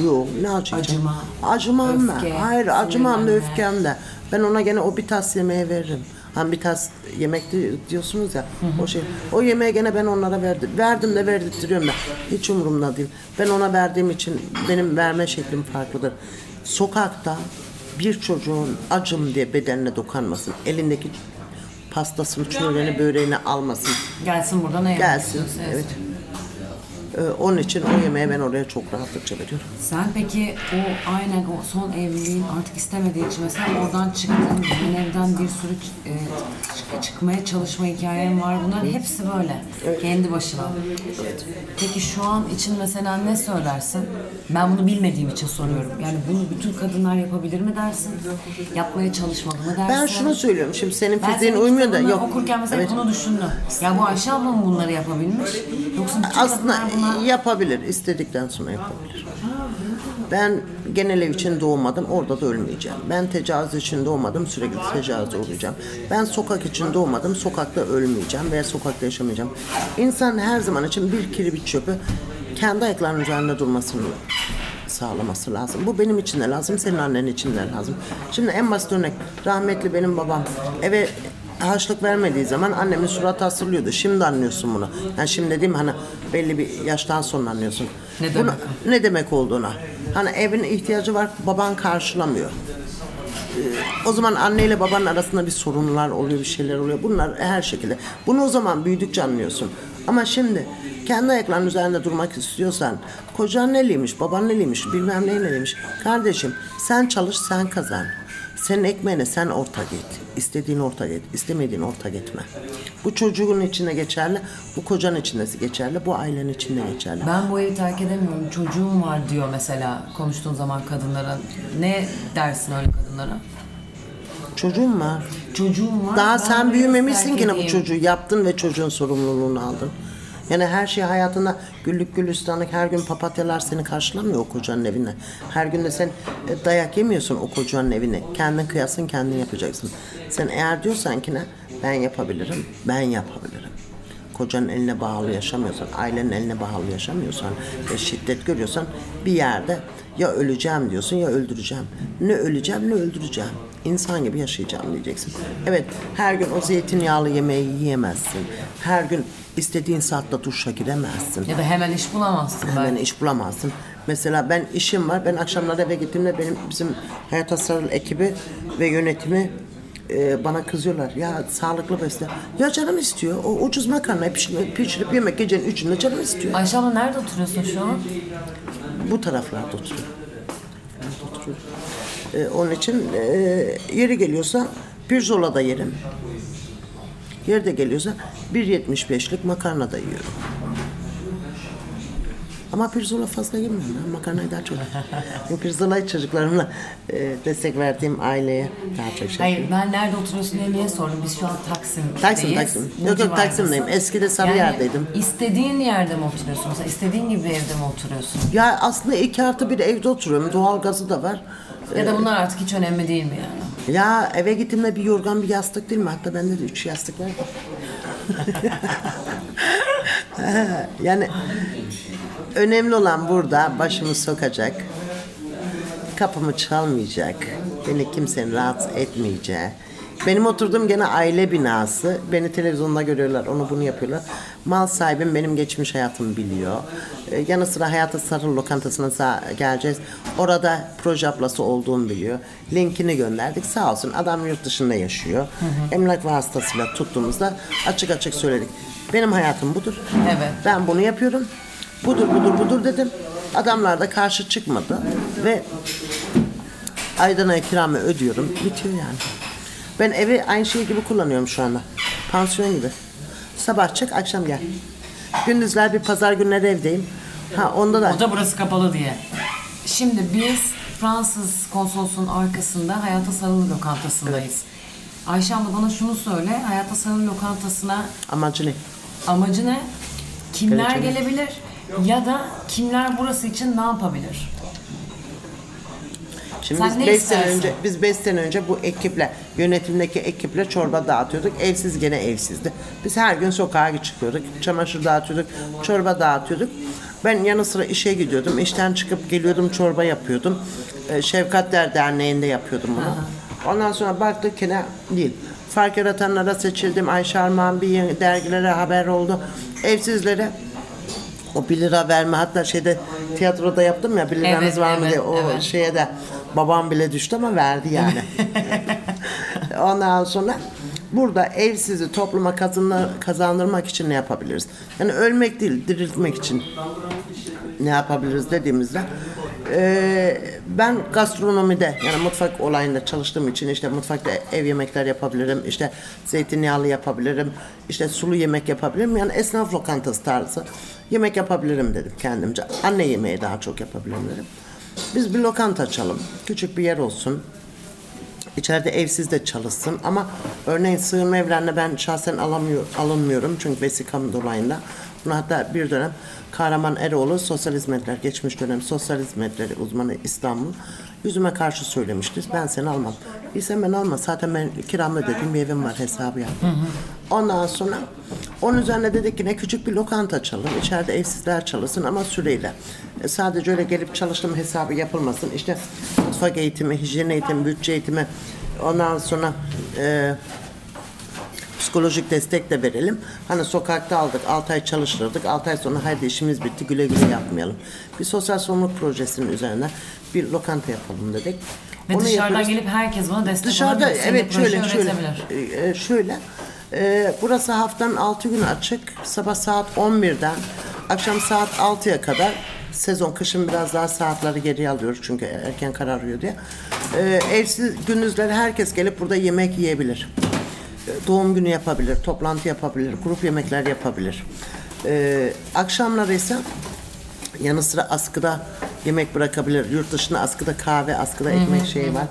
Yok, ne acıyacağım? Acıma, Acımam öfke, ben. Hayır, acımam da öfkem de. Ben ona gene o bir tas yemeğe veririm. Hani bir tas yemek di- diyorsunuz ya, o şey. O yemeği gene ben onlara verdim. Verdim de verdirtiyorum da. Hiç umurumda değil. Ben ona verdiğim için benim verme şeklim farklıdır. Sokakta bir çocuğun acım diye bedenine dokanmasın. Elindeki pastasını, çöreğini, böreğini almasın. Gelsin burada ne Gelsin. istiyorsa Evet. Ee, onun için o yemeği ben oraya çok rahatlıkça veriyorum. Sen peki o aynen o son evliliğin artık istemediği için mesela oradan çıktın, yeni evden bir sürü e, çık- çıkmaya çalışma hikayen var. Bunların hepsi böyle. Kendi başına. Peki şu an için mesela ne söylersin? Ben bunu bilmediğim için soruyorum. Yani bunu bütün kadınlar yapabilir mi dersin? Yapmaya çalışmalı mı dersin? Ben şunu söylüyorum şimdi senin Ben fiziğin senin uymuyor da kitabını yok. okurken mesela Evet. bunu düşündüm. Ya bu Ayşe abla mı bunları yapabilmiş? Yoksa bütün Aslında kadınlar buna... yapabilir. istedikten sonra yapabilir. Ben genel ev için doğmadım. Orada da ölmeyeceğim. Ben tecavüz için doğmadım. Sürekli tecavüze uğrayacağım. Ben sokak için doğmadım. Sokakta ölmeyeceğim veya sokakta yaşamayacağım. İnsan her zaman için bir kirli çöpü kendi ayaklarının üzerinde durmasını sağlaması lazım. Bu benim için de lazım, senin annen için de lazım. Şimdi en basit örnek, rahmetli benim babam eve harçlık vermediği zaman annemin suratı asırlıyordu. Şimdi anlıyorsun bunu. Yani şimdi dediğim hani belli bir yaştan sonra anlıyorsun. Ne Bunu- demek ne demek olduğuna. Hani evin ihtiyacı var, baban karşılamıyor. Ee, O zaman anneyle babanın arasında bir sorunlar oluyor, bir şeyler oluyor. Bunlar her şekilde. Bunu o zaman büyüdükçe anlıyorsun. Ama şimdi kendi ayaklarının üzerinde durmak istiyorsan, kocan neliymiş, baban neliymiş, bilmem ne neliymiş. Kardeşim sen çalış, sen kazan. Senin ekmeğine sen ortak et. İstediğin ortak et. istemediğin ortak etme. Bu çocuğun içinde geçerli. Bu kocanın içinde geçerli. Bu ailenin içinde geçerli. Ben bu evi terk edemiyorum. Çocuğum var diyor mesela konuştuğun zaman kadınlara. Ne dersin öyle kadınlara? Çocuğun var. Çocuğum var. Daha ben sen büyümemişsin terk ki ne bu çocuğu yaptın ve çocuğun sorumluluğunu aldın. Yani her şey hayatında güllük gülistanlık her gün papatyalar seni karşılamıyor o kocanın evine. Her gün de sen e, dayak yemiyorsun o kocanın evine. Kendin kıyasın kendin yapacaksın. Sen eğer diyorsan ki ne ben yapabilirim ben yapabilirim. Kocanın eline bağlı yaşamıyorsan, ailenin eline bağlı yaşamıyorsan ve şiddet görüyorsan bir yerde ya öleceğim diyorsun ya öldüreceğim. Ne öleceğim ne öldüreceğim. İnsan gibi yaşayacağım diyeceksin. Evet her gün o zeytinyağlı yemeği yiyemezsin. Her gün istediğin saatte duşa giremezsin. Ya da hemen iş bulamazsın Hemen ben. iş bulamazsın. Mesela ben işim var. Ben akşamları eve gittiğimde benim bizim Hayat Sarıl ekibi ve yönetimi e, bana kızıyorlar. Ya sağlıklı besle. Ya canım istiyor. O ucuz makarna pişirip, pişirip yemek gecenin üçünde canım istiyor. Ayşe abla nerede oturuyorsun şu an? Bu taraflarda oturuyor. E, onun için e, yeri geliyorsa pirzolada yerim. Yeri de geliyorsa 1.75'lik makarna da yiyorum. Ama pirzola fazla yemiyorum ben. Makarnayı daha çok. Bu pirzolayı çocuklarımla e, destek verdiğim aileye daha çok şey Hayır ben nerede oturuyorsun diye niye sordum? Biz şu an Taksim'deyiz. Taksim, Taksim. Bu Yok, yok, civardasın. Taksim'deyim. Eskide Sarıyer'deydim. İstediğin yerde mi oturuyorsun? Mesela istediğin gibi evde mi oturuyorsun? Ya aslında iki artı bir evde oturuyorum. Doğalgazı da var. Ya da bunlar artık hiç önemli değil mi yani? Ya eve gittiğimde bir yorgan bir yastık değil mi? Hatta bende de üç yastık var. *laughs* yani önemli olan burada başımı sokacak, kapımı çalmayacak, beni kimsenin rahatsız etmeyeceği. Benim oturduğum gene aile binası. Beni televizyonda görüyorlar, onu bunu yapıyorlar. Mal sahibim benim geçmiş hayatımı biliyor. Ee, yanı sıra Hayata Sarı lokantasına geleceğiz. Orada proje ablası olduğumu biliyor. Linkini gönderdik. Sağ olsun adam yurt dışında yaşıyor. Emlak vasıtasıyla tuttuğumuzda açık açık söyledik. Benim hayatım budur. Evet. Ben bunu yapıyorum. Budur budur budur dedim. Adamlar da karşı çıkmadı ve Aydın'a kiramı ödüyorum. Bitiyor yani. Ben evi aynı şey gibi kullanıyorum şu anda. Pansiyon gibi. Sabah çık, akşam gel. Gündüzler bir pazar günleri evdeyim. Ha onda da O da burası kapalı diye. Şimdi biz Fransız konsolosluğun arkasında Hayata Sarılı lokantasındayız. Ayşe abla bana şunu söyle. Hayata Sarılı lokantasına amacı ne? amacı ne? Kimler Geleceğim. gelebilir? Ya da kimler burası için ne yapabilir? Şimdi Sen ne biz 5 sene istersin? önce biz 5 sene önce bu ekiple yönetimdeki ekiple çorba dağıtıyorduk. Evsiz gene evsizdi. Biz her gün sokağa çıkıyorduk. Çamaşır dağıtıyorduk, çorba dağıtıyorduk. Ben yanı sıra işe gidiyordum. İşten çıkıp geliyordum çorba yapıyordum. Ee, Şefkatler Derneği'nde yapıyordum bunu. Ondan sonra baktık ki ne değil. Fark yaratanlara seçildim. Ayşe Armağan bir dergilere haber oldu. Evsizlere o 1 lira verme hatta şeyde tiyatroda yaptım ya 1 liranız Evet, var mı evet, diye o evet. şeye de babam bile düştü ama verdi yani. *laughs* Ondan sonra burada evsizi topluma kazanır, kazandırmak için ne yapabiliriz? Yani ölmek değil, diriltmek için ne yapabiliriz dediğimizde eee, ben gastronomide yani mutfak olayında çalıştığım için işte mutfakta ev yemekler yapabilirim işte zeytinyağlı yapabilirim işte sulu yemek yapabilirim. Yani esnaf lokantası tarzı yemek yapabilirim dedim kendimce. Anne yemeği daha çok yapabilirim dedim. Biz bir lokanta açalım küçük bir yer olsun. İçeride evsiz de çalışsın. Ama örneğin sığınma evlerine ben şahsen alamıyor, alınmıyorum çünkü vesikam dolayında. Bunu hatta bir dönem Kahraman Eroğlu sosyal hizmetler, geçmiş dönem sosyal hizmetleri uzmanı İstanbul yüzüme karşı söylemişti. Ben seni almam. İyisen ben alma. Zaten ben kiramı ödedim bir evim var hesabı yaptım. Ondan sonra onun üzerine dedik ki ne küçük bir lokanta açalım. İçeride evsizler çalışsın ama süreyle. E, sadece öyle gelip çalıştım hesabı yapılmasın. İşte mutfak eğitimi, hijyen eğitimi, bütçe eğitimi ondan sonra e, psikolojik destek de verelim. Hani sokakta aldık, 6 ay çalıştırdık, 6 ay sonra hadi işimiz bitti, güle güle yapmayalım. Bir sosyal sorumluluk projesinin üzerine bir lokanta yapalım dedik. Ve Onu dışarıdan yapıyoruz. gelip herkes buna destek Dışarıda olabilir. Evet şöyle şöyle e, şöyle e, burası haftanın 6 günü açık. Sabah saat 11'den akşam saat 6'ya kadar sezon kışın biraz daha saatleri geriye alıyoruz çünkü erken kararıyor diye. Ee, evsiz gündüzleri herkes gelip burada yemek yiyebilir. Doğum günü yapabilir, toplantı yapabilir, grup yemekler yapabilir. Ee, akşamları ise yanı sıra askıda yemek bırakabilir. Yurt dışında askıda kahve, askıda ekmek şeyi var.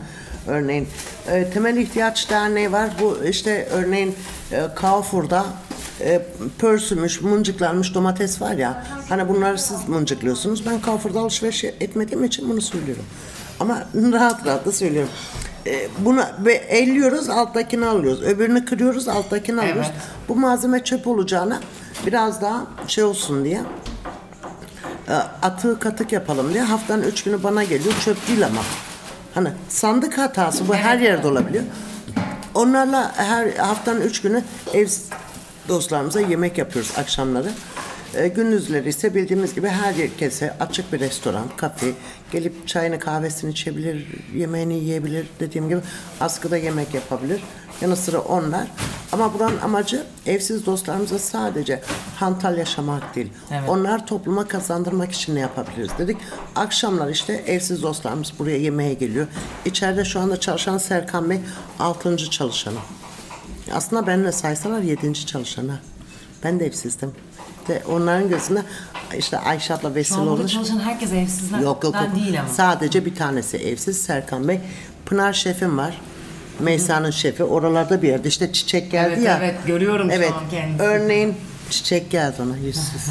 Örneğin e, Temel İhtiyaç Derneği var. Bu işte örneğin e, Carrefour'da e, pörsümüş, mıncıklanmış domates var ya. Hani bunları siz mıncıklıyorsunuz. Ben Carrefour'da alışveriş etmediğim için bunu söylüyorum. Ama *laughs* rahat rahat da söylüyorum. E, bunu ve elliyoruz, alttakini alıyoruz. Öbürünü kırıyoruz, alttakini alıyoruz. Evet. Bu malzeme çöp olacağına biraz daha şey olsun diye e, atığı katık yapalım diye haftanın üç günü bana geliyor. Çöp değil ama. Hani sandık hatası bu her yerde olabiliyor. Onlarla her haftanın üç günü ev dostlarımıza yemek yapıyoruz akşamları. E, gündüzleri ise bildiğimiz gibi her herkese açık bir restoran, kafe, gelip çayını kahvesini içebilir, yemeğini yiyebilir dediğim gibi askıda yemek yapabilir. Yanı sıra onlar. Ama buranın amacı evsiz dostlarımıza sadece hantal yaşamak değil. Evet. Onlar topluma kazandırmak için ne yapabiliriz dedik. Akşamlar işte evsiz dostlarımız buraya yemeğe geliyor. İçeride şu anda çalışan Serkan Bey 6. çalışanı. Aslında benimle saysalar 7. çalışanı. Ben de evsizdim. De onların gözünde işte Ayşe abla vesile burada olmuş. çalışan herkes evsizlerden Yok yok yok. değil ama. Sadece bir tanesi evsiz Serkan Bey. Pınar şefim var. Meysa'nın şefi. Oralarda bir yerde işte çiçek geldi Evet, ya. evet, görüyorum şu an kendisini. Örneğin çiçek geldi ona yüzsüz.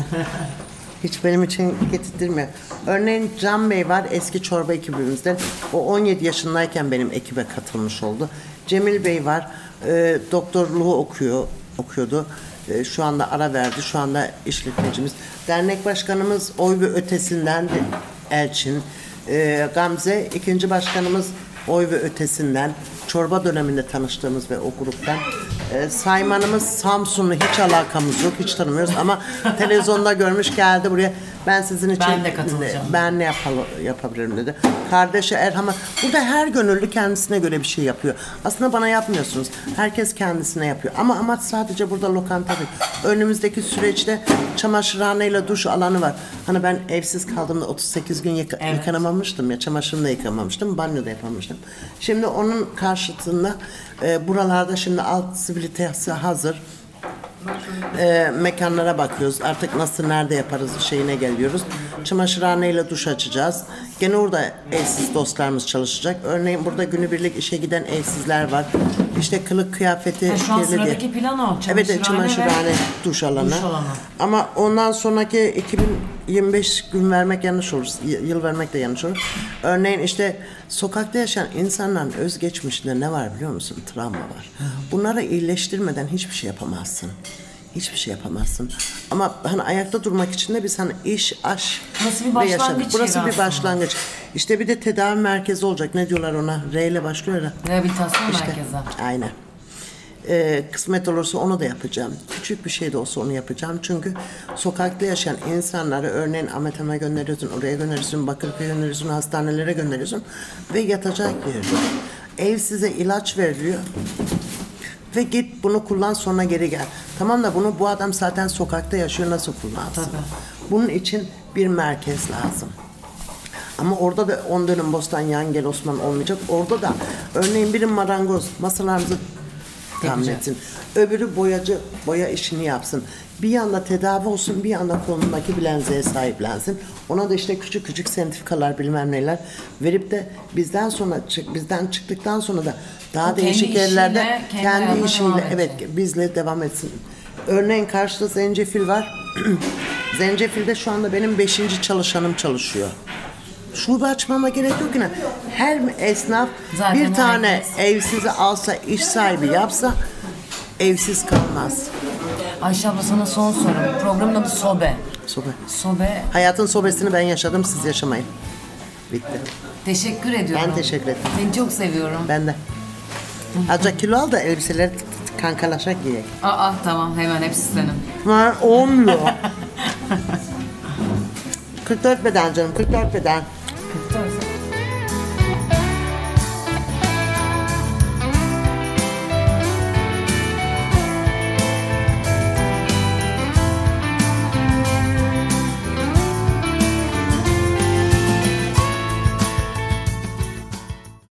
*laughs* Hiç benim için getirtmiyor. Örneğin Can Bey var eski çorba ekibimizden. O 17 yaşındayken benim ekibe katılmış oldu. Cemil Bey var. E, doktorluğu okuyor, okuyordu. E, şu anda ara verdi. Şu anda işletmecimiz. Dernek başkanımız oy ve ötesinden de Elçin. E, Gamze ikinci başkanımız oy ve ötesinden. Çorba döneminde tanıştığımız ve o gruptan. E, saymanımız Samsunlu hiç alakamız yok. Hiç tanımıyoruz ama televizyonda görmüş geldi buraya. Ben sizin için Ben de katılacağım. ben ne yapalım, yapabilirim dedi. Kardeşi Erham'a burada her gönüllü kendisine göre bir şey yapıyor. Aslında bana yapmıyorsunuz. Herkes kendisine yapıyor. Ama amaç sadece burada lokanta değil. Önümüzdeki süreçte çamaşırhaneyle duş alanı var. Hani ben evsiz kaldığımda 38 gün yıka, Evet. yıkanamamıştım ya. Çamaşırımı da yıkamamıştım. Banyo da yapamamıştım. Şimdi onun karşıtında e, buralarda şimdi alt sivilitesi hazır e, mekanlara bakıyoruz. Artık nasıl nerede yaparız şeyine geliyoruz. Çamaşırhaneyle duş açacağız. Gene orada evsiz dostlarımız çalışacak. Örneğin burada günübirlik işe giden evsizler var. İşte kılık kıyafeti Ha, şu an kirli diye. sıradaki plan o. Evet Çamaşırhane çamaşırhane ve duş alanı. duş alanı. Ama ondan sonraki 2025 gün vermek yanlış olur. Yıl vermek de yanlış olur. Örneğin işte sokakta yaşayan insanların özgeçmişinde ne var biliyor musun? Travma var. Bunları iyileştirmeden hiçbir şey yapamazsın. Hiçbir şey yapamazsın. Ama hani ayakta durmak için de biz hani iş, aş Burası bir ve başlangıç yaşam. Burası yeri bir aslında. başlangıç. İşte bir de tedavi merkezi olacak. Ne diyorlar ona? R ile başlıyor ya. Rehabilitasyon merkezi. Aynen. Ee, kısmet olursa onu da yapacağım. Küçük bir şey de olsa onu yapacağım. Çünkü sokakta yaşayan insanları örneğin Ahmet Han'a gönderiyorsun, oraya gönderiyorsun, Bakırköy'e gönderiyorsun, hastanelere gönderiyorsun ve yatacak yer yok. Ev size ilaç veriliyor ve git bunu kullan sonra geri gel. Tamam da bunu bu adam zaten sokakta yaşıyor nasıl kullansın? Tabii. Bunun için bir merkez lazım. Ama orada da 10 dönüm bostan yan gel Osman olmayacak. Orada da örneğin biri marangoz masalarımızı Yapacak. etsin. Öbürü boyacı boya işini yapsın. Bir yanda tedavi olsun, bir yanda kolundaki bilenziğe sahiplensin. Ona da işte küçük küçük sertifikalar bilmem neler verip de bizden sonra çık, bizden çıktıktan sonra da daha O kendi değişik işiyle, yerlerde kendi kendi hayatına işiyle evet bizle devam etsin. Örneğin karşıda zencefil var. *clears throat* Zencefilde şu anda benim beşinci çalışanım çalışıyor. Şube açmama gerek yok yine. Her esnaf Zaten bir tane herkes. evsizi alsa, iş sahibi yapsa evsiz kalmaz. Ayşe abla sana son sorum. Programın adı Sobe. Sobe. Sobe. Hayatın sobesini ben yaşadım, siz yaşamayın. Bitti. Teşekkür ediyorum. Ben teşekkür ederim. Seni çok seviyorum. Ben de. Azıcık kilo al da elbiseleri kankalaşak giyek. Aa tamam hemen hepsi senin. Var olmuyor. *laughs* 44 beden canım, 44 beden. 결정